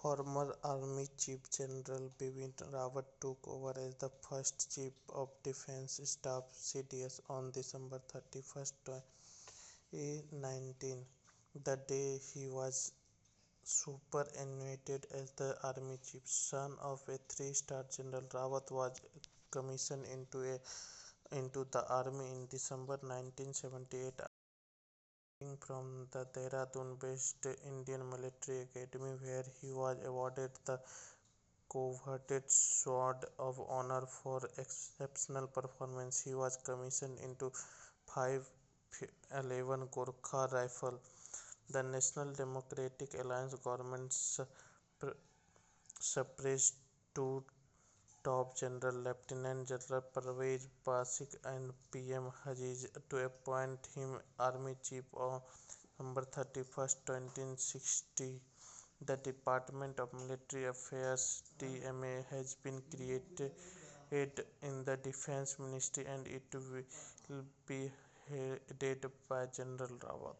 Former Army Chief General Bipin Rawat took over as the first Chief of Defence Staff (CDS) on December thirty-first, twenty nineteen, the day he was superannuated as the Army Chief. Son of a three-star general, Rawat was commissioned into the Army in December nineteen seventy-eight arriving from the Dehradun-based Indian Military Academy, where he was awarded the coveted Sword of Honour for exceptional performance. He was commissioned into Five Eleven Gorkha Rifle. The National Democratic Alliance government suppressed two top General Lieutenant General Praveen Bakshi and P. M. Hariz, to appoint him Army Chief on thirty-first, twenty sixteen. The Department of Military Affairs (DMA) has been created in the Defence Ministry and it will be headed by General Rawat.